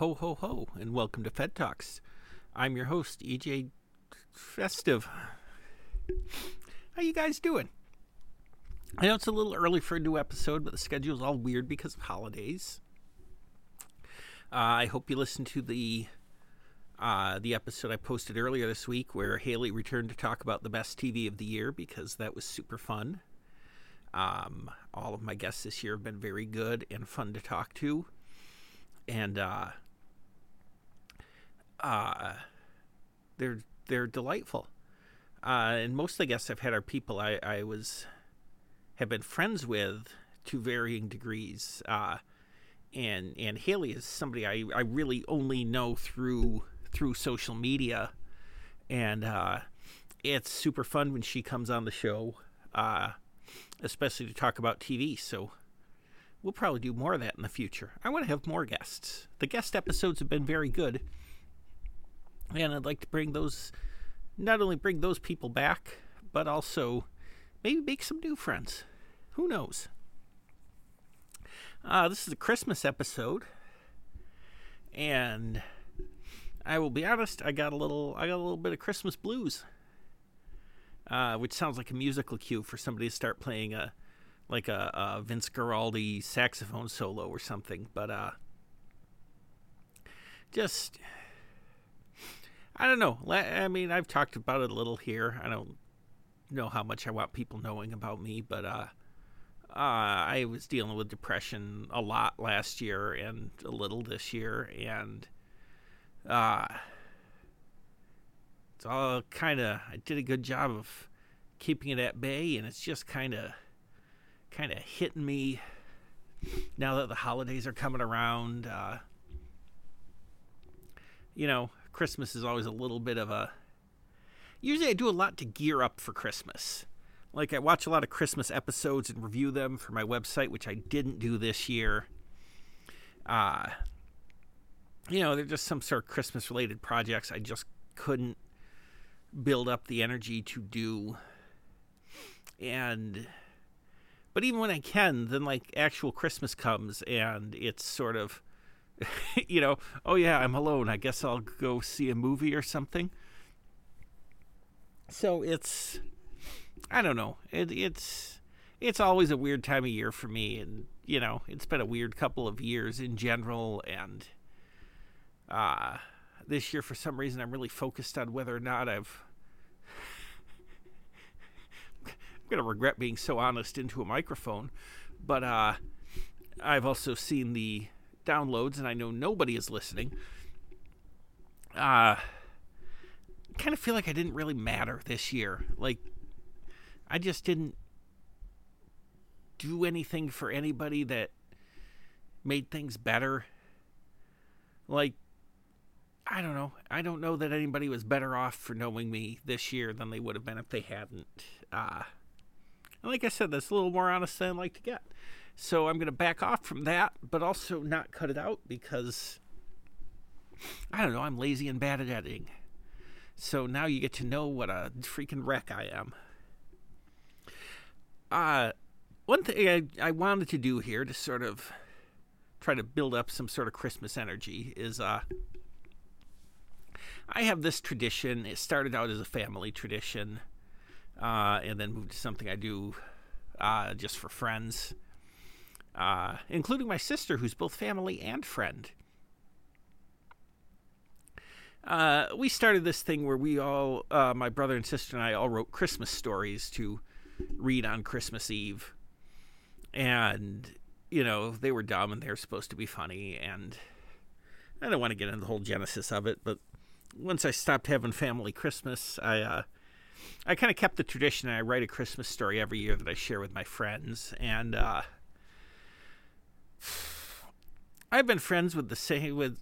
Ho, ho, ho, and welcome to Fed Talks. I'm your host, EJ Festive. How you guys doing? I know it's a little early for a new episode, but the schedule's all weird because of holidays. Uh, I hope you listened to the uh, the episode I posted earlier this week where Haley returned to talk about the best TV of the year because that was super fun. Um, all of my guests this year have been very good and fun to talk to. And uh, uh, they're they're delightful. Uh, and most of the guests I've had are people I, I was have been friends with to varying degrees. Uh, and and Haley is somebody I, I really only know through through social media, and uh, it's super fun when she comes on the show, uh, especially to talk about TV. So we'll probably do more of that in the future. I want to have more guests. The guest episodes have been very good and I'd like to bring those, not only bring those people back, but also maybe make some new friends. Who knows? Uh, this is a Christmas episode, and I will be honest. I got a little, I got a little bit of Christmas blues, uh, which sounds like a musical cue for somebody to start playing a, like a, a Vince Guaraldi saxophone solo or something. But uh, just I don't know. I mean, I've talked about it a little here. I don't know how much I want people knowing about me, but uh, uh, I was dealing with depression a lot last year and a little this year, and uh, it's all kind of. I did a good job of keeping it at bay, and it's just kind of, kind of hitting me now that the holidays are coming around. Uh, you know, Christmas is always a little bit of a. Usually, I do a lot to gear up for Christmas. Like, I watch a lot of Christmas episodes and review them for my website, which I didn't do this year. Uh, you know, they're just some sort of Christmas related projects I just couldn't build up the energy to do. And. But even when I can, then, like, actual Christmas comes and it's sort of you know, oh yeah, I'm alone. I guess I'll go see a movie or something. So it's, I don't know. It, it's it's always a weird time of year for me, and you know, it's been a weird couple of years in general, and uh, this year for some reason I'm really focused on whether or not I've. I'm gonna regret being so honest into a microphone, but uh, I've also seen the downloads, and I know nobody is listening. Uh, kind of feel like I didn't really matter this year. Like, I just didn't do anything for anybody that made things better. Like, I don't know. I don't know that anybody was better off for knowing me this year than they would have been if they hadn't. Uh, like I said, that's a little more honest than I like to get. So I'm going to back off from that, but also not cut it out because I don't know, I'm lazy and bad at editing. So now you get to know what a freaking wreck I am. Uh, one thing I, I wanted to do here to sort of try to build up some sort of Christmas energy is uh, I have this tradition. It started out as a family tradition uh, and then moved to something I do uh, just for friends uh, including my sister, who's both family and friend. Uh, we started this thing where we all, uh, my brother and sister and I, all wrote Christmas stories to read on Christmas Eve. And, you know, they were dumb and they were supposed to be funny. And I don't want to get into the whole genesis of it, but once I stopped having family Christmas, I, uh, I kind of kept the tradition. I write a Christmas story every year that I share with my friends. And, uh, I've been friends with the same with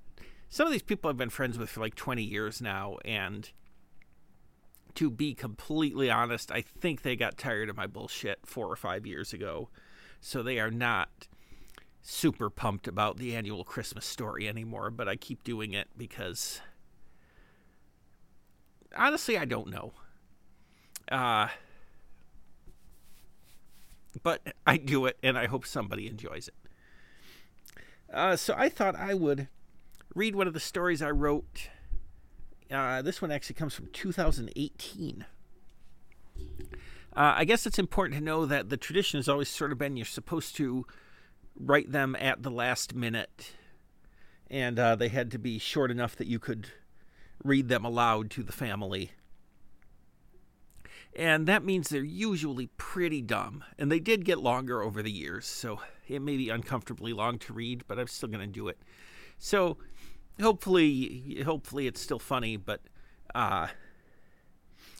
some of these people I've been friends with for like 20 years now and to be completely honest, I think they got tired of my bullshit 4 or 5 years ago. So they are not super pumped about the annual Christmas story anymore, but I keep doing it because honestly, I don't know. Uh but I do it and I hope somebody enjoys it. Uh, so I thought I would read one of the stories I wrote. Uh, this one actually comes from 2018. Uh, I guess it's important to know that the tradition has always sort of been you're supposed to write them at the last minute, and uh, they had to be short enough that you could read them aloud to the family. And that means they're usually pretty dumb. And they did get longer over the years, so it may be uncomfortably long to read, but I'm still going to do it. So hopefully, hopefully it's still funny, but uh,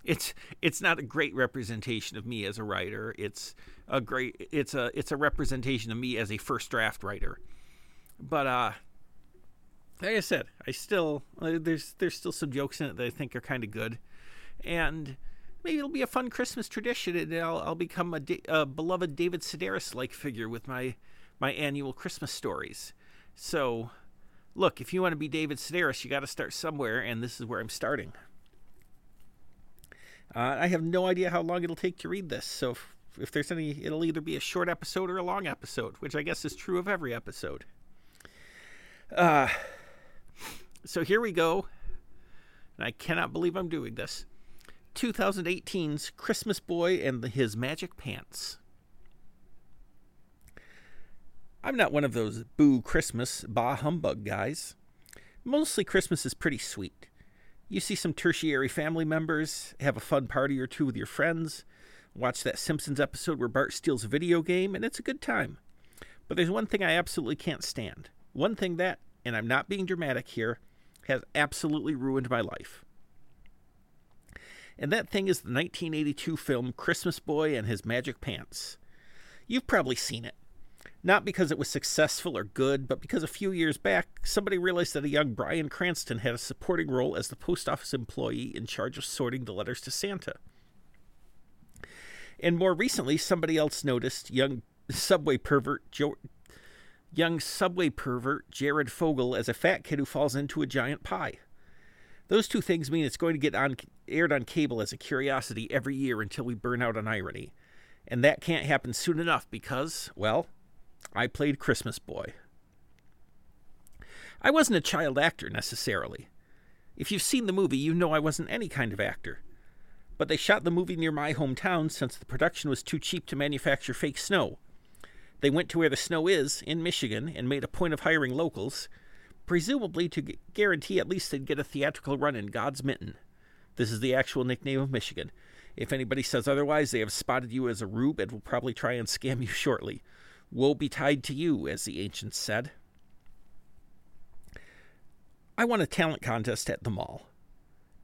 it's it's not a great representation of me as a writer. It's a great it's a it's a representation of me as a first draft writer. But uh, like I said, I still uh, there's there's still some jokes in it that I think are kind of good, and maybe it'll be a fun Christmas tradition, and I'll I'll become a, a beloved David Sedaris like figure with my my annual Christmas stories. So, look, if you want to be David Sedaris, you got to start somewhere, and this is where I'm starting. Uh, I have no idea how long it'll take to read this, so if, if there's any, it'll either be a short episode or a long episode, which I guess is true of every episode. Uh, so here we go. And I cannot believe I'm doing this. 2018's Christmas Boy and His Magic Pants. I'm not one of those boo Christmas, bah humbug guys. Mostly Christmas is pretty sweet. You see some tertiary family members, have a fun party or two with your friends, watch that Simpsons episode where Bart steals a video game, and it's a good time. But there's one thing I absolutely can't stand. One thing that, and I'm not being dramatic here, has absolutely ruined my life. And that thing is the 1982 film Christmas Boy and His Magic Pants. You've probably seen it. Not because it was successful or good, but because a few years back, somebody realized that a young Bryan Cranston had a supporting role as the post office employee in charge of sorting the letters to Santa. And more recently, somebody else noticed young subway pervert jo- young subway pervert Jared Fogle as a fat kid who falls into a giant pie. Those two things mean it's going to get on aired on cable as a curiosity every year until we burn out on irony. And that can't happen soon enough because, well, I played Christmas Boy. I wasn't a child actor necessarily. If you've seen the movie, you know I wasn't any kind of actor. But they shot the movie near my hometown since the production was too cheap to manufacture fake snow. They went to where the snow is, in Michigan, and made a point of hiring locals, presumably to guarantee at least they'd get a theatrical run in God's Mitten. This is the actual nickname of Michigan. If anybody says otherwise, they have spotted you as a rube and will probably try and scam you shortly. Woe betide to you, as the ancients said. I won a talent contest at the mall.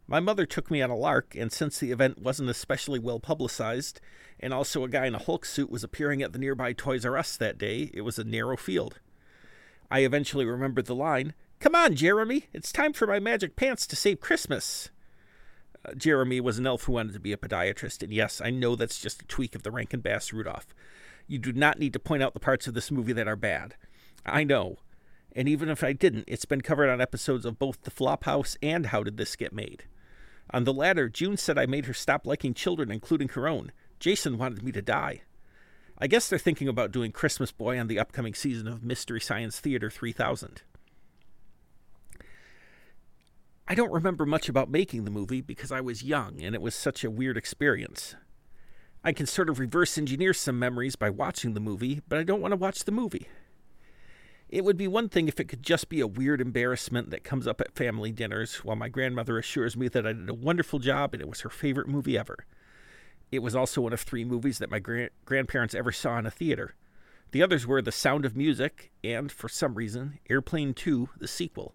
My mother took me on a lark, and since the event wasn't especially well publicized, and also a guy in a Hulk suit was appearing at the nearby Toys R Us that day, it was a narrow field. I eventually remembered the line Come on, Jeremy, it's time for my magic pants to save Christmas. Uh, Jeremy was an elf who wanted to be a podiatrist, and yes, I know that's just a tweak of the Rankin Bass Rudolph. You do not need to point out the parts of this movie that are bad. I know. And even if I didn't, it's been covered on episodes of both The Flophouse and How Did This Get Made? On the latter, June said I made her stop liking children, including her own. Jason wanted me to die. I guess they're thinking about doing Christmas Boy on the upcoming season of Mystery Science Theater 3000. I don't remember much about making the movie because I was young and it was such a weird experience. I can sort of reverse engineer some memories by watching the movie, but I don't want to watch the movie. It would be one thing if it could just be a weird embarrassment that comes up at family dinners while my grandmother assures me that I did a wonderful job and it was her favorite movie ever. It was also one of three movies that my gra- grandparents ever saw in a theater. The others were The Sound of Music and, for some reason, Airplane 2, the sequel.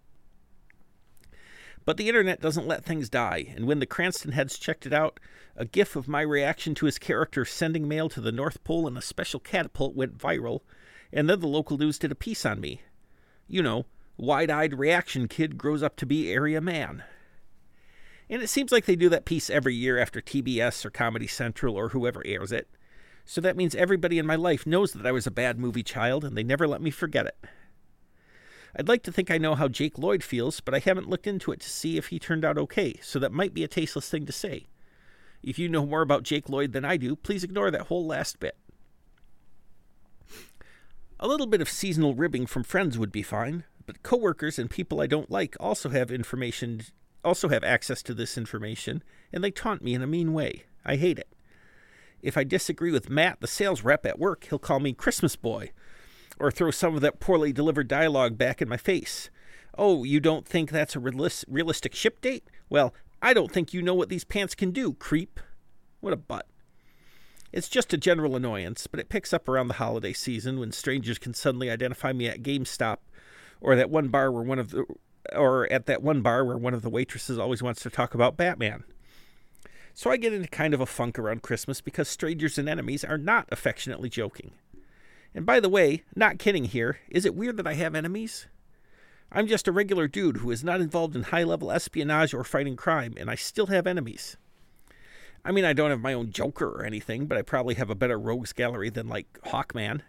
But the internet doesn't let things die, and when the Cranston heads checked it out, a gif of my reaction to his character sending mail to the North Pole in a special catapult went viral, and then the local news did a piece on me. You know, wide eyed reaction kid grows up to be area man. And it seems like they do that piece every year after TBS or Comedy Central or whoever airs it. So that means everybody in my life knows that I was a bad movie child and they never let me forget it. I'd like to think I know how Jake Lloyd feels, but I haven't looked into it to see if he turned out okay, so that might be a tasteless thing to say. If you know more about Jake Lloyd than I do, please ignore that whole last bit. A little bit of seasonal ribbing from friends would be fine. But coworkers and people I don't like also have information also have access to this information, and they taunt me in a mean way. I hate it. If I disagree with Matt, the sales rep at work, he'll call me Christmas boy or throw some of that poorly delivered dialogue back in my face. Oh, you don't think that's a realistic ship date? Well, I don't think you know what these pants can do, creep. What a butt. It's just a general annoyance, but it picks up around the holiday season when strangers can suddenly identify me at GameStop or that one bar where one of the or at that one bar where one of the waitresses always wants to talk about Batman. So I get into kind of a funk around Christmas because strangers and enemies are not affectionately joking. And by the way, not kidding here, is it weird that I have enemies? I'm just a regular dude who is not involved in high level espionage or fighting crime, and I still have enemies. I mean, I don't have my own Joker or anything, but I probably have a better rogues gallery than, like, Hawkman.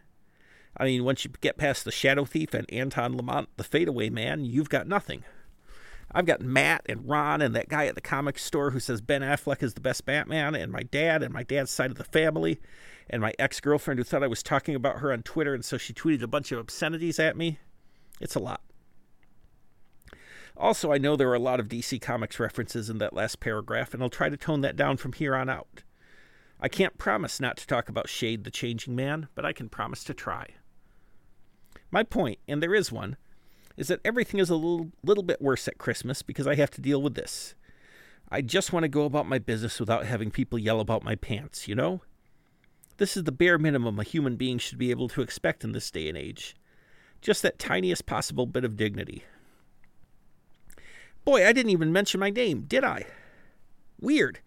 I mean, once you get past the Shadow Thief and Anton Lamont, the Fadeaway Man, you've got nothing. I've got Matt and Ron and that guy at the comic store who says Ben Affleck is the best Batman, and my dad and my dad's side of the family, and my ex girlfriend who thought I was talking about her on Twitter, and so she tweeted a bunch of obscenities at me. It's a lot. Also, I know there are a lot of DC Comics references in that last paragraph, and I'll try to tone that down from here on out. I can't promise not to talk about Shade the Changing Man, but I can promise to try. My point, and there is one, is that everything is a little, little bit worse at Christmas because I have to deal with this. I just want to go about my business without having people yell about my pants, you know? This is the bare minimum a human being should be able to expect in this day and age. Just that tiniest possible bit of dignity. Boy, I didn't even mention my name, did I? Weird.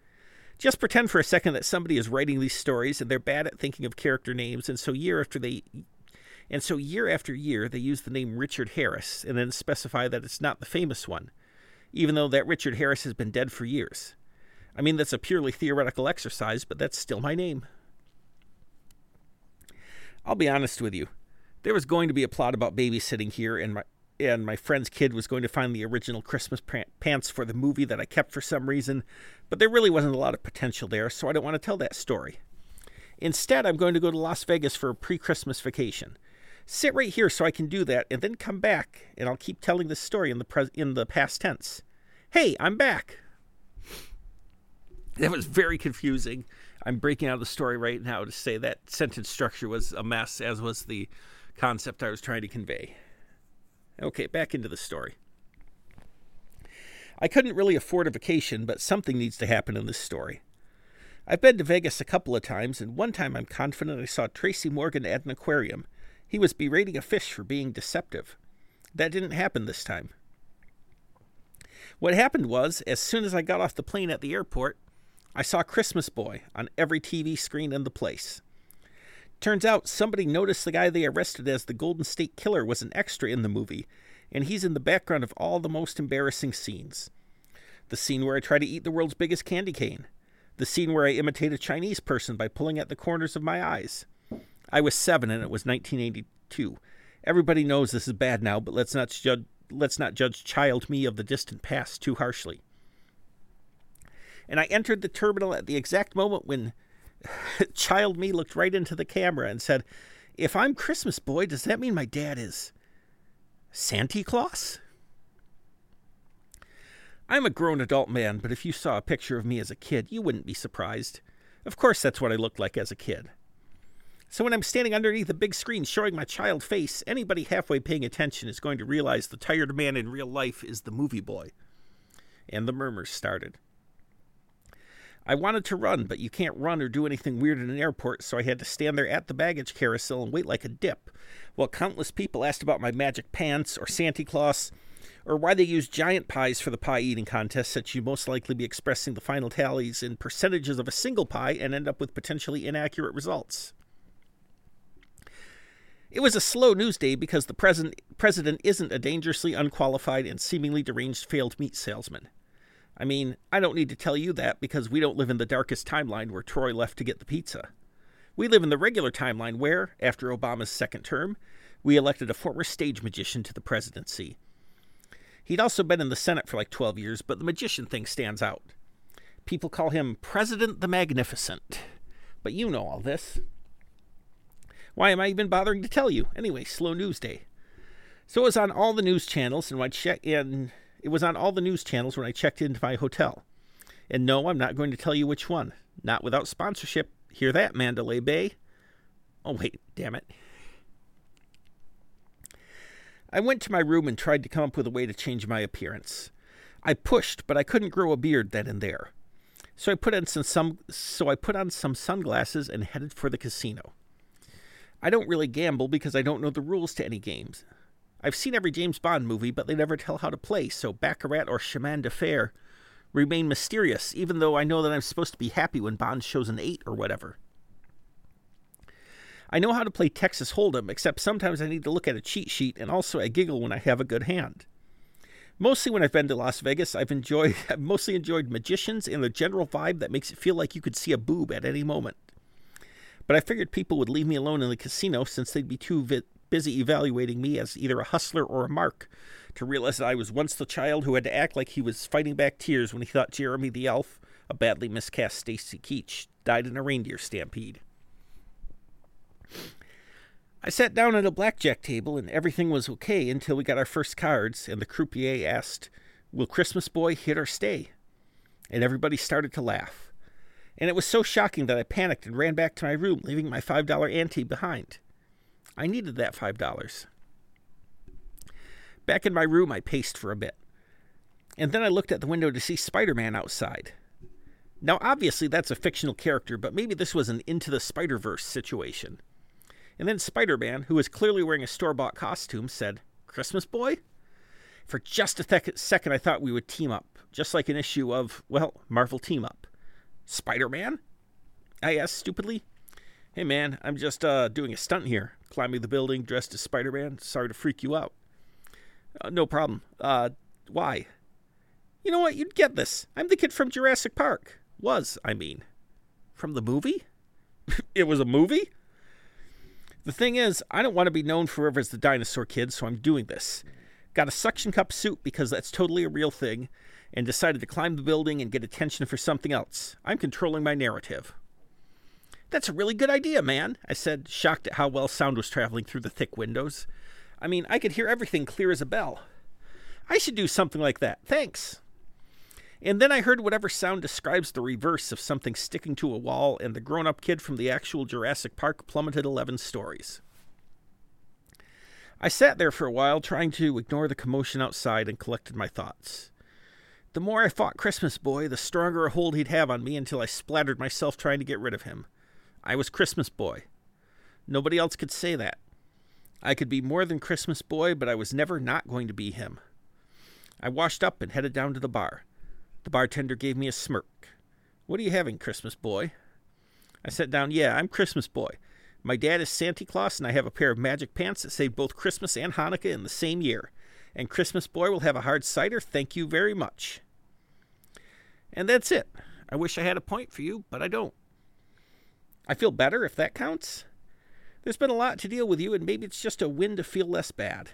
Just pretend for a second that somebody is writing these stories and they're bad at thinking of character names, and so year after they and so year after year they use the name Richard Harris and then specify that it's not the famous one, even though that Richard Harris has been dead for years. I mean that's a purely theoretical exercise, but that's still my name. I'll be honest with you. There was going to be a plot about babysitting here, and my and my friend's kid was going to find the original Christmas pants for the movie that I kept for some reason, but there really wasn't a lot of potential there, so I don't want to tell that story. Instead, I'm going to go to Las Vegas for a pre Christmas vacation. Sit right here so I can do that, and then come back, and I'll keep telling this story in the, in the past tense. Hey, I'm back! That was very confusing. I'm breaking out of the story right now to say that sentence structure was a mess, as was the concept I was trying to convey. Okay, back into the story. I couldn't really afford a vacation, but something needs to happen in this story. I've been to Vegas a couple of times, and one time I'm confident I saw Tracy Morgan at an aquarium. He was berating a fish for being deceptive. That didn't happen this time. What happened was, as soon as I got off the plane at the airport, I saw Christmas Boy on every TV screen in the place. Turns out somebody noticed the guy they arrested as the Golden State Killer was an extra in the movie, and he's in the background of all the most embarrassing scenes. The scene where I try to eat the world's biggest candy cane. The scene where I imitate a Chinese person by pulling at the corners of my eyes. I was seven and it was 1982. Everybody knows this is bad now, but let's not judge, let's not judge child me of the distant past too harshly. And I entered the terminal at the exact moment when child me looked right into the camera and said, If I'm Christmas boy, does that mean my dad is Santa Claus? I'm a grown adult man, but if you saw a picture of me as a kid, you wouldn't be surprised. Of course, that's what I looked like as a kid. So when I'm standing underneath a big screen showing my child face, anybody halfway paying attention is going to realize the tired man in real life is the movie boy. And the murmurs started. I wanted to run, but you can't run or do anything weird in an airport, so I had to stand there at the baggage carousel and wait like a dip, while countless people asked about my magic pants or Santa Claus, or why they use giant pies for the pie eating contest, since you'd most likely be expressing the final tallies in percentages of a single pie and end up with potentially inaccurate results. It was a slow news day because the president, president isn't a dangerously unqualified and seemingly deranged failed meat salesman. I mean, I don't need to tell you that because we don't live in the darkest timeline where Troy left to get the pizza. We live in the regular timeline where, after Obama's second term, we elected a former stage magician to the presidency. He'd also been in the Senate for like 12 years, but the magician thing stands out. People call him President the Magnificent. But you know all this. Why am I even bothering to tell you? Anyway, slow news day. So it was on all the news channels, and when I check in, it was on all the news channels when I checked into my hotel. And no, I'm not going to tell you which one. Not without sponsorship. Hear that, Mandalay Bay? Oh, wait, damn it. I went to my room and tried to come up with a way to change my appearance. I pushed, but I couldn't grow a beard then and there. So I put on some, some so I put on some sunglasses and headed for the casino. I don't really gamble because I don't know the rules to any games. I've seen every James Bond movie, but they never tell how to play, so Baccarat or Chemin de Fer remain mysterious, even though I know that I'm supposed to be happy when Bond shows an 8 or whatever. I know how to play Texas Hold'em, except sometimes I need to look at a cheat sheet, and also I giggle when I have a good hand. Mostly when I've been to Las Vegas, I've enjoyed I've mostly enjoyed magicians and the general vibe that makes it feel like you could see a boob at any moment. But I figured people would leave me alone in the casino since they'd be too vi- busy evaluating me as either a hustler or a mark to realize that I was once the child who had to act like he was fighting back tears when he thought Jeremy the elf, a badly miscast Stacy Keach, died in a reindeer stampede. I sat down at a blackjack table and everything was okay until we got our first cards and the croupier asked, Will Christmas Boy hit or stay? And everybody started to laugh. And it was so shocking that I panicked and ran back to my room, leaving my $5 ante behind. I needed that $5. Back in my room, I paced for a bit. And then I looked at the window to see Spider Man outside. Now, obviously, that's a fictional character, but maybe this was an Into the Spider Verse situation. And then Spider Man, who was clearly wearing a store bought costume, said, Christmas boy? For just a th- second, I thought we would team up, just like an issue of, well, Marvel Team Up. Spider Man? I asked stupidly. Hey man, I'm just uh, doing a stunt here, climbing the building dressed as Spider Man. Sorry to freak you out. Uh, no problem. Uh, why? You know what? You'd get this. I'm the kid from Jurassic Park. Was, I mean. From the movie? it was a movie? The thing is, I don't want to be known forever as the dinosaur kid, so I'm doing this. Got a suction cup suit because that's totally a real thing, and decided to climb the building and get attention for something else. I'm controlling my narrative. That's a really good idea, man, I said, shocked at how well sound was traveling through the thick windows. I mean, I could hear everything clear as a bell. I should do something like that. Thanks. And then I heard whatever sound describes the reverse of something sticking to a wall, and the grown up kid from the actual Jurassic Park plummeted 11 stories. I sat there for a while, trying to ignore the commotion outside, and collected my thoughts. The more I fought Christmas Boy, the stronger a hold he'd have on me until I splattered myself trying to get rid of him. I was Christmas Boy. Nobody else could say that. I could be more than Christmas Boy, but I was never not going to be him. I washed up and headed down to the bar. The bartender gave me a smirk. What are you having, Christmas Boy? I sat down. Yeah, I'm Christmas Boy. My dad is Santa Claus, and I have a pair of magic pants that save both Christmas and Hanukkah in the same year. And Christmas Boy will have a hard cider. Thank you very much. And that's it. I wish I had a point for you, but I don't. I feel better if that counts. There's been a lot to deal with you, and maybe it's just a win to feel less bad.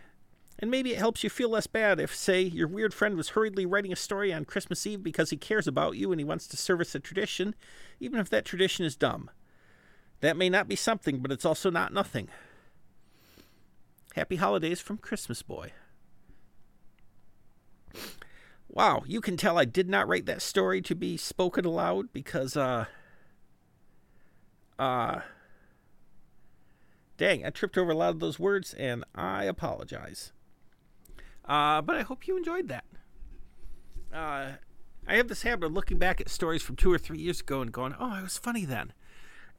And maybe it helps you feel less bad if, say, your weird friend was hurriedly writing a story on Christmas Eve because he cares about you and he wants to service a tradition, even if that tradition is dumb. That may not be something, but it's also not nothing. Happy holidays from Christmas Boy. Wow, you can tell I did not write that story to be spoken aloud because, uh, uh, dang, I tripped over a lot of those words and I apologize. Uh, but I hope you enjoyed that. Uh, I have this habit of looking back at stories from two or three years ago and going, oh, I was funny then.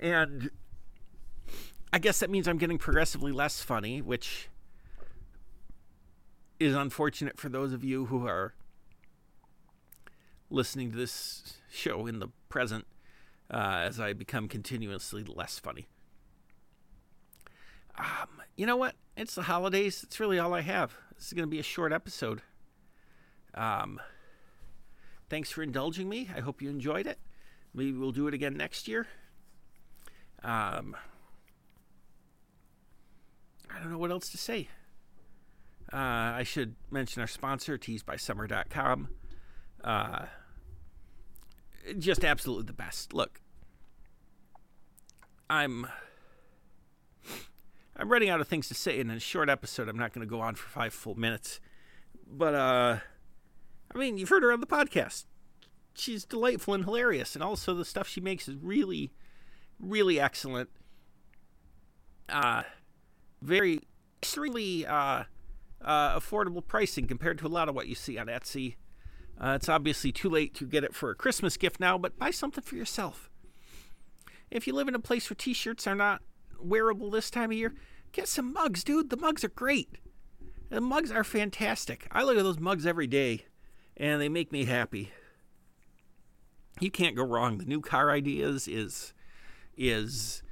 And I guess that means I'm getting progressively less funny, which is unfortunate for those of you who are listening to this show in the present uh, as I become continuously less funny. Um, you know what? It's the holidays. It's really all I have. This is going to be a short episode. Um, thanks for indulging me. I hope you enjoyed it. Maybe we'll do it again next year. Um, I don't know what else to say. Uh, I should mention our sponsor, teesbysummer.com. Uh, just absolutely the best. Look, I'm I'm running out of things to say in a short episode. I'm not going to go on for five full minutes. But, uh, I mean, you've heard her on the podcast. She's delightful and hilarious. And also, the stuff she makes is really, really excellent. Uh, very, extremely, uh, uh, affordable pricing compared to a lot of what you see on Etsy. Uh, it's obviously too late to get it for a Christmas gift now, but buy something for yourself. If you live in a place where t shirts are not wearable this time of year, get some mugs, dude. The mugs are great. The mugs are fantastic. I look at those mugs every day, and they make me happy. You can't go wrong. The new car ideas is is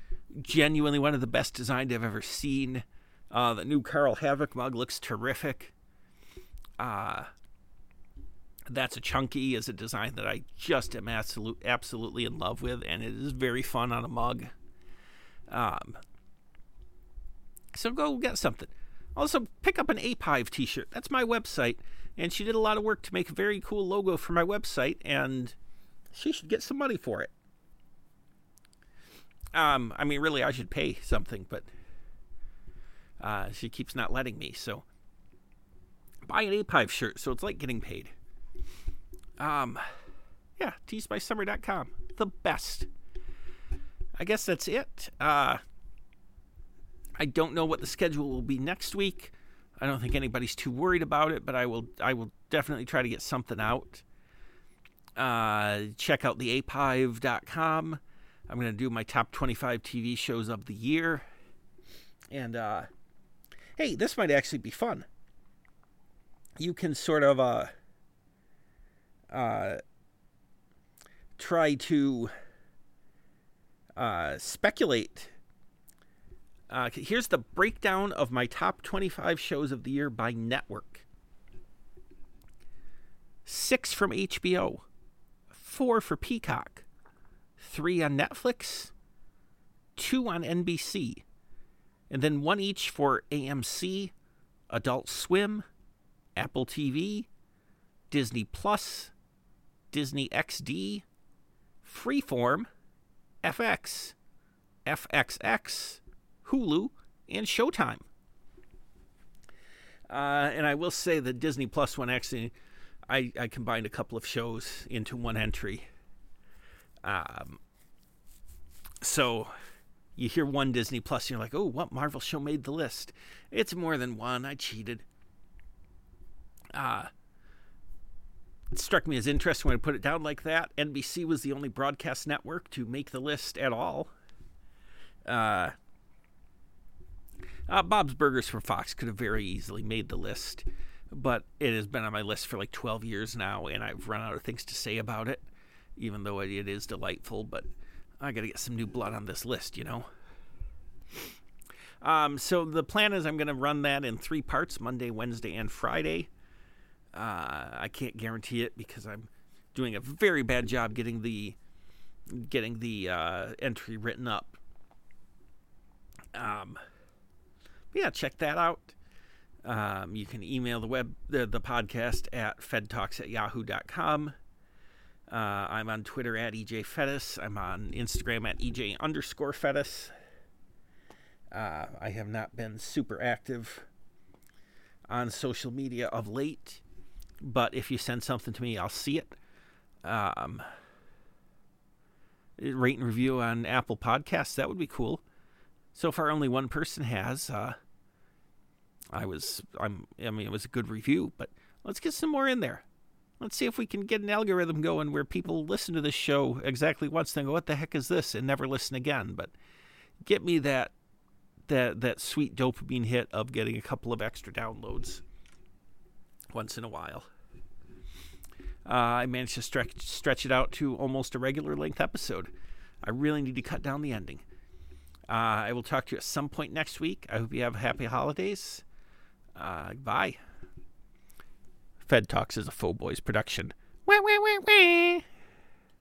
genuinely one of the best designs I've ever seen. Uh, the new Carl Havoc mug looks terrific. Uh, that's a chunky is a design that I just am absolute, absolutely in love with, and it is very fun on a mug. Um, so go get something. Also, pick up an Ape Hive t-shirt. That's my website, and she did a lot of work to make a very cool logo for my website, and she should get some money for it. Um, I mean, really, I should pay something, but uh, she keeps not letting me. So buy an Ape Hive shirt, so it's like getting paid. Um, yeah, teesbysummer.com. The best. I guess that's it. Uh, I don't know what the schedule will be next week. I don't think anybody's too worried about it, but I will I will definitely try to get something out. Uh, check out the apehive.com. I'm going to do my top 25 TV shows of the year. And uh, hey, this might actually be fun. You can sort of uh, uh, try to uh, speculate. Uh, here's the breakdown of my top 25 shows of the year by network six from HBO, four for Peacock, three on Netflix, two on NBC, and then one each for AMC, Adult Swim, Apple TV, Disney Plus, Disney XD, Freeform, FX, FXX, Hulu, and Showtime. Uh, and I will say that Disney Plus one actually, I, I combined a couple of shows into one entry. Um, so you hear one Disney Plus, and you're like, oh, what Marvel show made the list? It's more than one. I cheated. Uh, it struck me as interesting when I put it down like that. NBC was the only broadcast network to make the list at all. Uh, uh, Bob's Burgers from Fox could have very easily made the list, but it has been on my list for like 12 years now, and I've run out of things to say about it, even though it is delightful. But I got to get some new blood on this list, you know? Um, so the plan is I'm going to run that in three parts Monday, Wednesday, and Friday. Uh, I can't guarantee it because I'm doing a very bad job getting the getting the uh, entry written up. Um, yeah, check that out. Um, you can email the web the, the podcast at fedtalks at yahoo.com. Uh, I'm on Twitter at EJ Fettis. I'm on Instagram at EJ underscore Fettis. Uh, I have not been super active on social media of late, but if you send something to me, I'll see it. Um, rate and review on Apple Podcasts, that would be cool. So far, only one person has. Uh, I was, I'm, I mean, it was a good review, but let's get some more in there. Let's see if we can get an algorithm going where people listen to this show exactly once, then go, "What the heck is this?" and never listen again. But get me that that that sweet dopamine hit of getting a couple of extra downloads once in a while. Uh, I managed to stretch stretch it out to almost a regular length episode. I really need to cut down the ending. Uh, I will talk to you at some point next week. I hope you have happy holidays. Uh, bye. Fed Talks is a Faux Boys production. Wah, wah, wah.